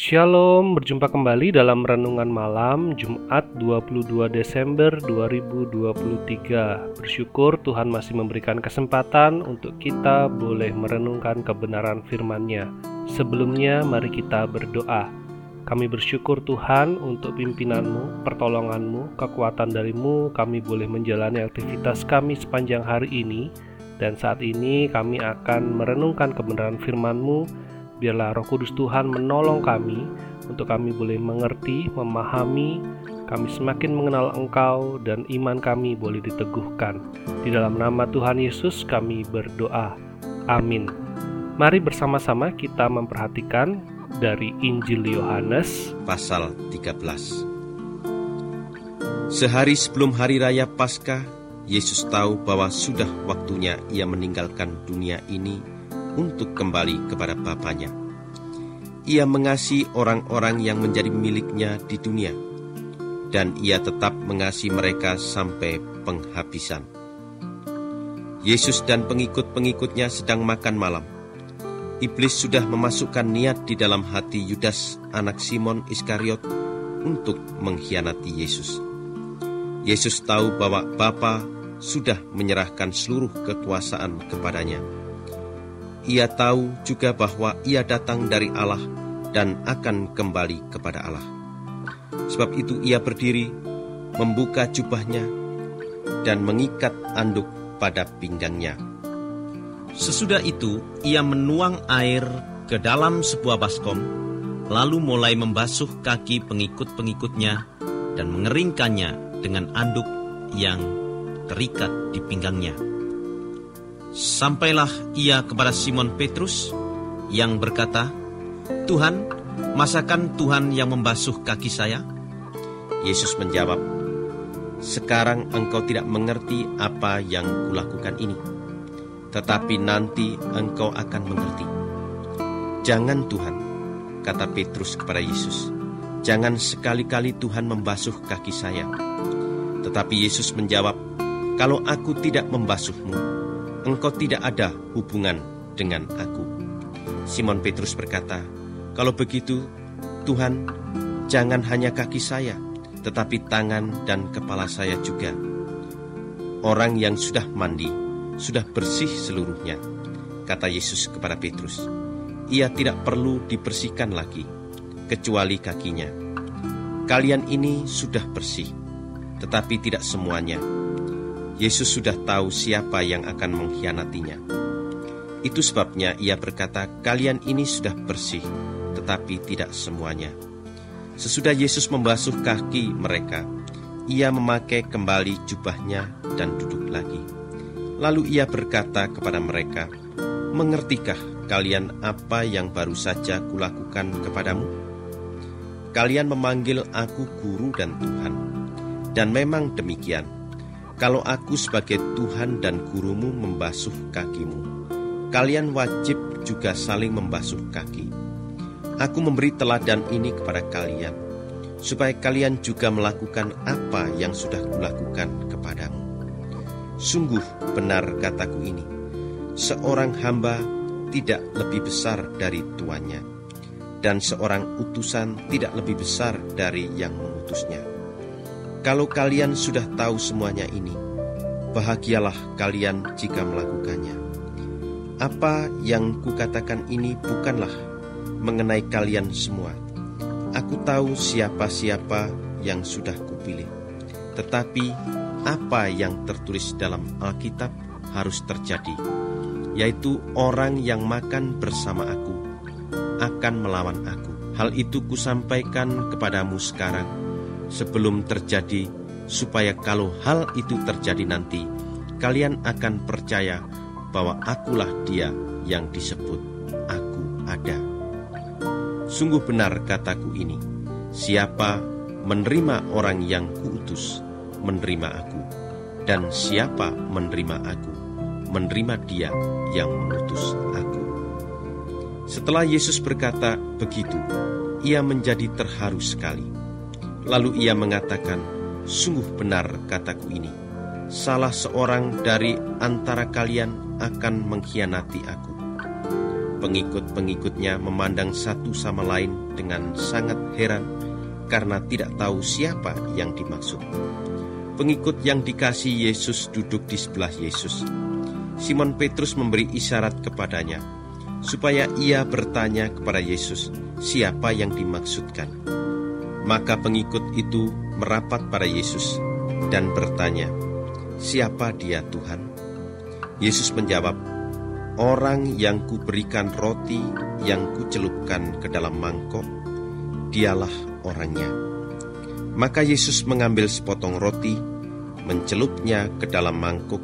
Shalom, berjumpa kembali dalam Renungan Malam Jumat 22 Desember 2023 Bersyukur Tuhan masih memberikan kesempatan untuk kita boleh merenungkan kebenaran firman-Nya. Sebelumnya mari kita berdoa. Kami bersyukur Tuhan untuk pimpinanmu, pertolonganmu, kekuatan darimu. Kami boleh menjalani aktivitas kami sepanjang hari ini. Dan saat ini kami akan merenungkan kebenaran firman-Mu Biarlah Roh Kudus Tuhan menolong kami untuk kami boleh mengerti, memahami, kami semakin mengenal Engkau dan iman kami boleh diteguhkan. Di dalam nama Tuhan Yesus kami berdoa. Amin. Mari bersama-sama kita memperhatikan dari Injil Yohanes pasal 13. Sehari sebelum hari raya Paskah, Yesus tahu bahwa sudah waktunya ia meninggalkan dunia ini untuk kembali kepada Bapaknya. Ia mengasihi orang-orang yang menjadi miliknya di dunia, dan ia tetap mengasihi mereka sampai penghabisan. Yesus dan pengikut-pengikutnya sedang makan malam. Iblis sudah memasukkan niat di dalam hati Yudas, anak Simon Iskariot, untuk mengkhianati Yesus. Yesus tahu bahwa Bapa sudah menyerahkan seluruh kekuasaan kepadanya ia tahu juga bahwa ia datang dari Allah dan akan kembali kepada Allah. Sebab itu ia berdiri, membuka jubahnya, dan mengikat anduk pada pinggangnya. Sesudah itu, ia menuang air ke dalam sebuah baskom, lalu mulai membasuh kaki pengikut-pengikutnya dan mengeringkannya dengan anduk yang terikat di pinggangnya. Sampailah ia kepada Simon Petrus yang berkata, Tuhan, masakan Tuhan yang membasuh kaki saya? Yesus menjawab, Sekarang engkau tidak mengerti apa yang kulakukan ini, tetapi nanti engkau akan mengerti. Jangan Tuhan, kata Petrus kepada Yesus, jangan sekali-kali Tuhan membasuh kaki saya. Tetapi Yesus menjawab, kalau aku tidak membasuhmu, engkau tidak ada hubungan dengan aku. Simon Petrus berkata, Kalau begitu, Tuhan, jangan hanya kaki saya, tetapi tangan dan kepala saya juga. Orang yang sudah mandi, sudah bersih seluruhnya, kata Yesus kepada Petrus. Ia tidak perlu dibersihkan lagi, kecuali kakinya. Kalian ini sudah bersih, tetapi tidak semuanya Yesus sudah tahu siapa yang akan mengkhianatinya. Itu sebabnya ia berkata, "Kalian ini sudah bersih, tetapi tidak semuanya." Sesudah Yesus membasuh kaki mereka, ia memakai kembali jubahnya dan duduk lagi. Lalu ia berkata kepada mereka, "Mengertikah kalian apa yang baru saja kulakukan kepadamu? Kalian memanggil aku guru dan Tuhan, dan memang demikian." Kalau aku sebagai Tuhan dan gurumu membasuh kakimu, kalian wajib juga saling membasuh kaki. Aku memberi teladan ini kepada kalian, supaya kalian juga melakukan apa yang sudah kulakukan kepadamu. Sungguh benar kataku ini, seorang hamba tidak lebih besar dari tuannya, dan seorang utusan tidak lebih besar dari yang mengutusnya. Kalau kalian sudah tahu semuanya ini, bahagialah kalian jika melakukannya. Apa yang kukatakan ini bukanlah mengenai kalian semua. Aku tahu siapa-siapa yang sudah kupilih. Tetapi apa yang tertulis dalam Alkitab harus terjadi, yaitu orang yang makan bersama aku akan melawan aku. Hal itu kusampaikan kepadamu sekarang sebelum terjadi, supaya kalau hal itu terjadi nanti, kalian akan percaya bahwa akulah Dia yang disebut Aku ada. Sungguh benar kataku ini: siapa menerima orang yang kuutus, menerima aku, dan siapa menerima aku, menerima Dia yang mengutus aku. Setelah Yesus berkata begitu, ia menjadi terharu sekali Lalu ia mengatakan, Sungguh benar kataku ini, salah seorang dari antara kalian akan mengkhianati aku. pengikut-pengikutnya memandang satu sama lain dengan sangat heran karena tidak tahu siapa yang dimaksud. Pengikut yang dikasih Yesus duduk di sebelah Yesus. Simon Petrus memberi isyarat kepadanya supaya ia bertanya kepada Yesus siapa yang dimaksudkan. Maka pengikut itu merapat pada Yesus dan bertanya, "Siapa dia, Tuhan?" Yesus menjawab, "Orang yang kuberikan roti yang kucelupkan ke dalam mangkok, dialah orangnya." Maka Yesus mengambil sepotong roti, mencelupnya ke dalam mangkuk,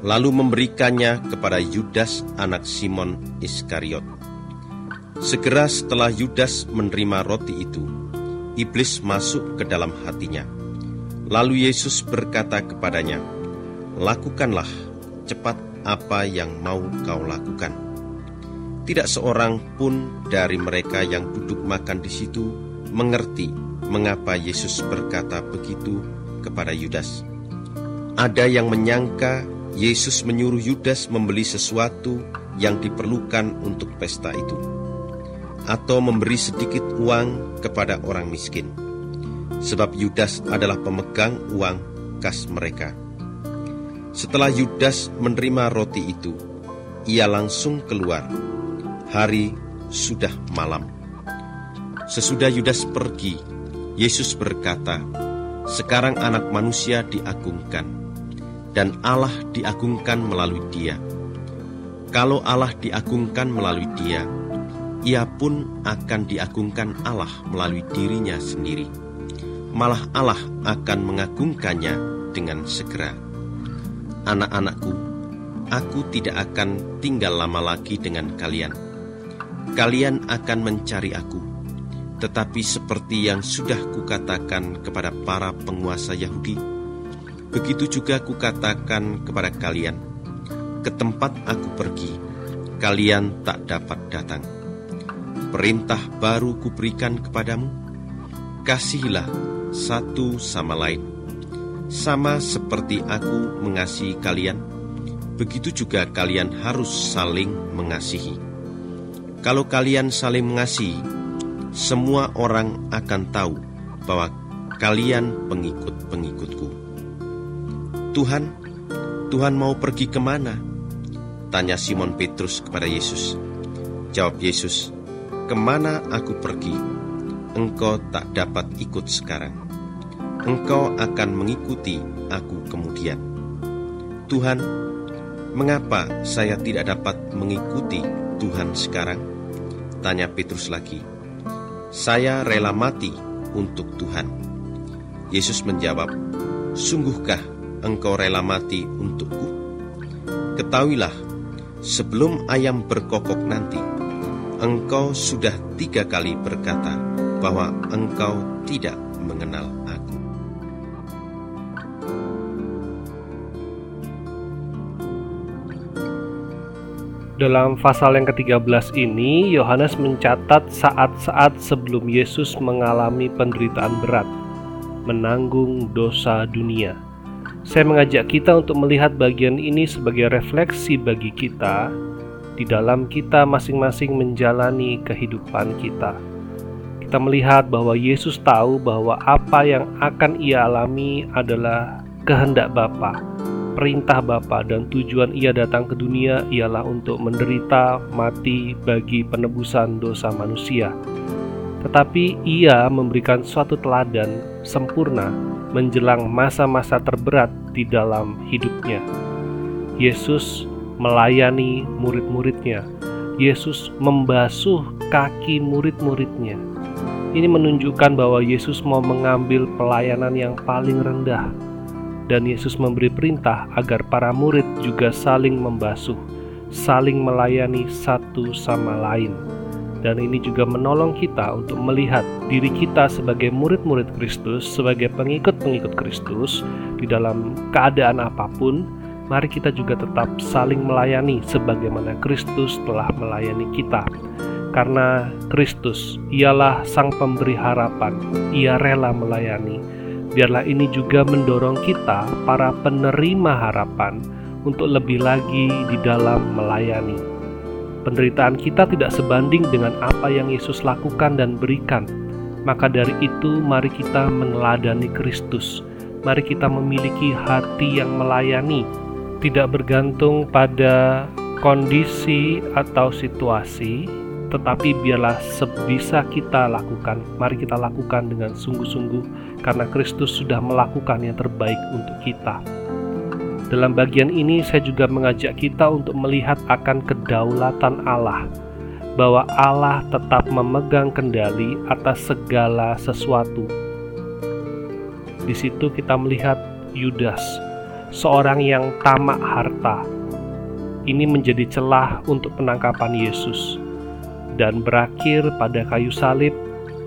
lalu memberikannya kepada Yudas anak Simon Iskariot. Segera setelah Yudas menerima roti itu, iblis masuk ke dalam hatinya. Lalu Yesus berkata kepadanya, "Lakukanlah cepat apa yang mau kau lakukan." Tidak seorang pun dari mereka yang duduk makan di situ mengerti mengapa Yesus berkata begitu kepada Yudas. Ada yang menyangka Yesus menyuruh Yudas membeli sesuatu yang diperlukan untuk pesta itu, atau memberi sedikit uang kepada orang miskin, sebab Yudas adalah pemegang uang kas mereka. Setelah Yudas menerima roti itu, ia langsung keluar. Hari sudah malam. Sesudah Yudas pergi, Yesus berkata, "Sekarang Anak Manusia diagungkan." dan Allah diagungkan melalui dia. Kalau Allah diagungkan melalui dia, ia pun akan diagungkan Allah melalui dirinya sendiri. Malah Allah akan mengagungkannya dengan segera. Anak-anakku, aku tidak akan tinggal lama lagi dengan kalian. Kalian akan mencari aku, tetapi seperti yang sudah kukatakan kepada para penguasa Yahudi, Begitu juga kukatakan kepada kalian, ke tempat aku pergi, kalian tak dapat datang. Perintah baru kuberikan kepadamu, kasihilah satu sama lain. Sama seperti aku mengasihi kalian, begitu juga kalian harus saling mengasihi. Kalau kalian saling mengasihi, semua orang akan tahu bahwa kalian pengikut-pengikutku. Tuhan, Tuhan mau pergi ke mana? Tanya Simon Petrus kepada Yesus. Jawab Yesus, Ke mana aku pergi? Engkau tak dapat ikut sekarang. Engkau akan mengikuti aku kemudian. Tuhan, mengapa saya tidak dapat mengikuti Tuhan sekarang? Tanya Petrus lagi. Saya rela mati untuk Tuhan. Yesus menjawab, Sungguhkah engkau rela mati untukku? Ketahuilah, sebelum ayam berkokok nanti, engkau sudah tiga kali berkata bahwa engkau tidak mengenal aku. Dalam pasal yang ke-13 ini, Yohanes mencatat saat-saat sebelum Yesus mengalami penderitaan berat, menanggung dosa dunia. Saya mengajak kita untuk melihat bagian ini sebagai refleksi bagi kita di dalam kita masing-masing menjalani kehidupan kita. Kita melihat bahwa Yesus tahu bahwa apa yang akan ia alami adalah kehendak Bapa, perintah Bapa dan tujuan ia datang ke dunia ialah untuk menderita mati bagi penebusan dosa manusia. Tetapi ia memberikan suatu teladan sempurna menjelang masa-masa terberat di dalam hidupnya. Yesus melayani murid-muridnya. Yesus membasuh kaki murid-muridnya. Ini menunjukkan bahwa Yesus mau mengambil pelayanan yang paling rendah, dan Yesus memberi perintah agar para murid juga saling membasuh, saling melayani satu sama lain dan ini juga menolong kita untuk melihat diri kita sebagai murid-murid Kristus, sebagai pengikut-pengikut Kristus di dalam keadaan apa pun. Mari kita juga tetap saling melayani sebagaimana Kristus telah melayani kita. Karena Kristus ialah sang pemberi harapan, ia rela melayani. Biarlah ini juga mendorong kita, para penerima harapan, untuk lebih lagi di dalam melayani penderitaan kita tidak sebanding dengan apa yang Yesus lakukan dan berikan. Maka dari itu, mari kita meneladani Kristus. Mari kita memiliki hati yang melayani, tidak bergantung pada kondisi atau situasi, tetapi biarlah sebisa kita lakukan. Mari kita lakukan dengan sungguh-sungguh, karena Kristus sudah melakukan yang terbaik untuk kita. Dalam bagian ini, saya juga mengajak kita untuk melihat akan kedaulatan Allah, bahwa Allah tetap memegang kendali atas segala sesuatu. Di situ kita melihat Yudas, seorang yang tamak harta. Ini menjadi celah untuk penangkapan Yesus dan berakhir pada kayu salib,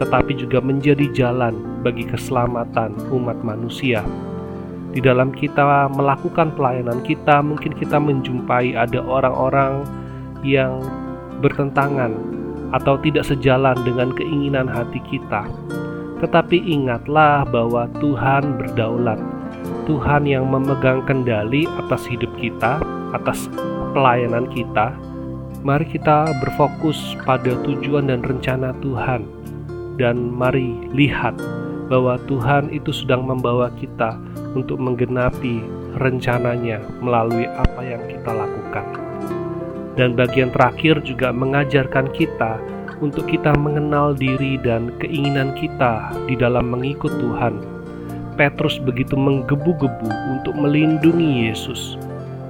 tetapi juga menjadi jalan bagi keselamatan umat manusia di dalam kita melakukan pelayanan kita, mungkin kita menjumpai ada orang-orang yang bertentangan atau tidak sejalan dengan keinginan hati kita. Tetapi ingatlah bahwa Tuhan berdaulat. Tuhan yang memegang kendali atas hidup kita, atas pelayanan kita. Mari kita berfokus pada tujuan dan rencana Tuhan, dan mari lihat bahwa Tuhan itu sedang membawa kita untuk menggenapi rencananya melalui apa yang kita lakukan. Dan bagian terakhir juga mengajarkan kita untuk kita mengenal diri dan keinginan kita di dalam mengikut Tuhan. Petrus begitu menggebu-gebu untuk melindungi Yesus.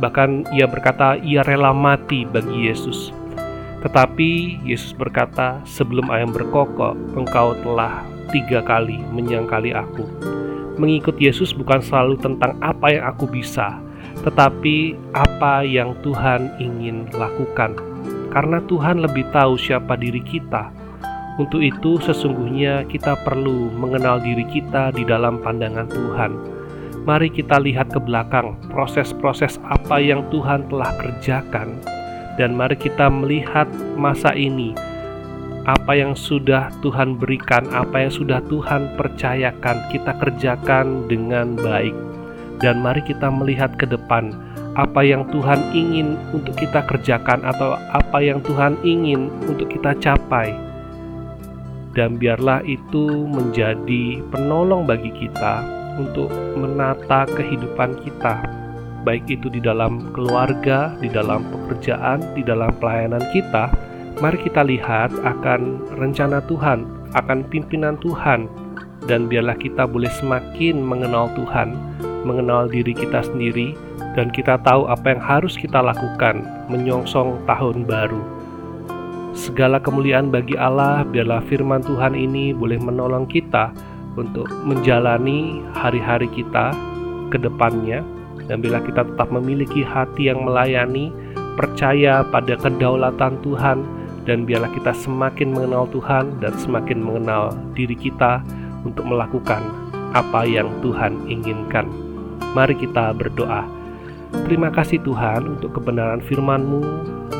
Bahkan ia berkata ia rela mati bagi Yesus. Tetapi Yesus berkata, sebelum ayam berkokok, engkau telah tiga kali menyangkali aku. Mengikut Yesus bukan selalu tentang apa yang aku bisa, tetapi apa yang Tuhan ingin lakukan. Karena Tuhan lebih tahu siapa diri kita. Untuk itu, sesungguhnya kita perlu mengenal diri kita di dalam pandangan Tuhan. Mari kita lihat ke belakang proses-proses apa yang Tuhan telah kerjakan, dan mari kita melihat masa ini apa yang sudah Tuhan berikan, apa yang sudah Tuhan percayakan, kita kerjakan dengan baik. Dan mari kita melihat ke depan apa yang Tuhan ingin untuk kita kerjakan atau apa yang Tuhan ingin untuk kita capai. Dan biarlah itu menjadi penolong bagi kita untuk menata kehidupan kita, baik itu di dalam keluarga, di dalam pekerjaan, di dalam pelayanan kita, Mari kita lihat akan rencana Tuhan, akan pimpinan Tuhan, dan biarlah kita boleh semakin mengenal Tuhan, mengenal diri kita sendiri, dan kita tahu apa yang harus kita lakukan menyongsong tahun baru. Segala kemuliaan bagi Allah, biarlah firman Tuhan ini boleh menolong kita untuk menjalani hari-hari kita ke depannya, dan bila kita tetap memiliki hati yang melayani, percaya pada kedaulatan Tuhan, dan biarlah kita semakin mengenal Tuhan dan semakin mengenal diri kita untuk melakukan apa yang Tuhan inginkan. Mari kita berdoa. Terima kasih Tuhan untuk kebenaran firman-Mu,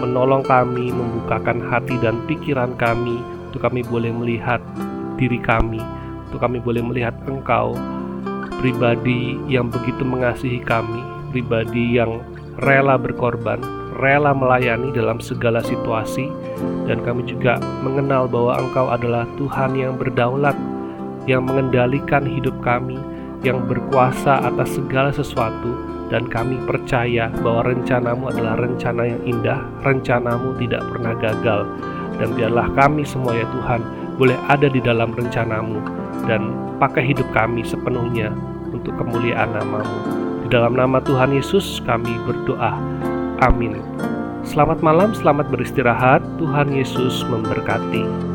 menolong kami, membukakan hati dan pikiran kami, untuk kami boleh melihat diri kami, untuk kami boleh melihat Engkau, pribadi yang begitu mengasihi kami, pribadi yang rela berkorban, rela melayani dalam segala situasi, dan kami juga mengenal bahwa Engkau adalah Tuhan yang berdaulat, yang mengendalikan hidup kami, yang berkuasa atas segala sesuatu, dan kami percaya bahwa rencanamu adalah rencana yang indah, rencanamu tidak pernah gagal, dan biarlah kami semua ya Tuhan boleh ada di dalam rencanamu, dan pakai hidup kami sepenuhnya untuk kemuliaan namamu. Di dalam nama Tuhan Yesus kami berdoa. Amin. Selamat malam, selamat beristirahat. Tuhan Yesus memberkati.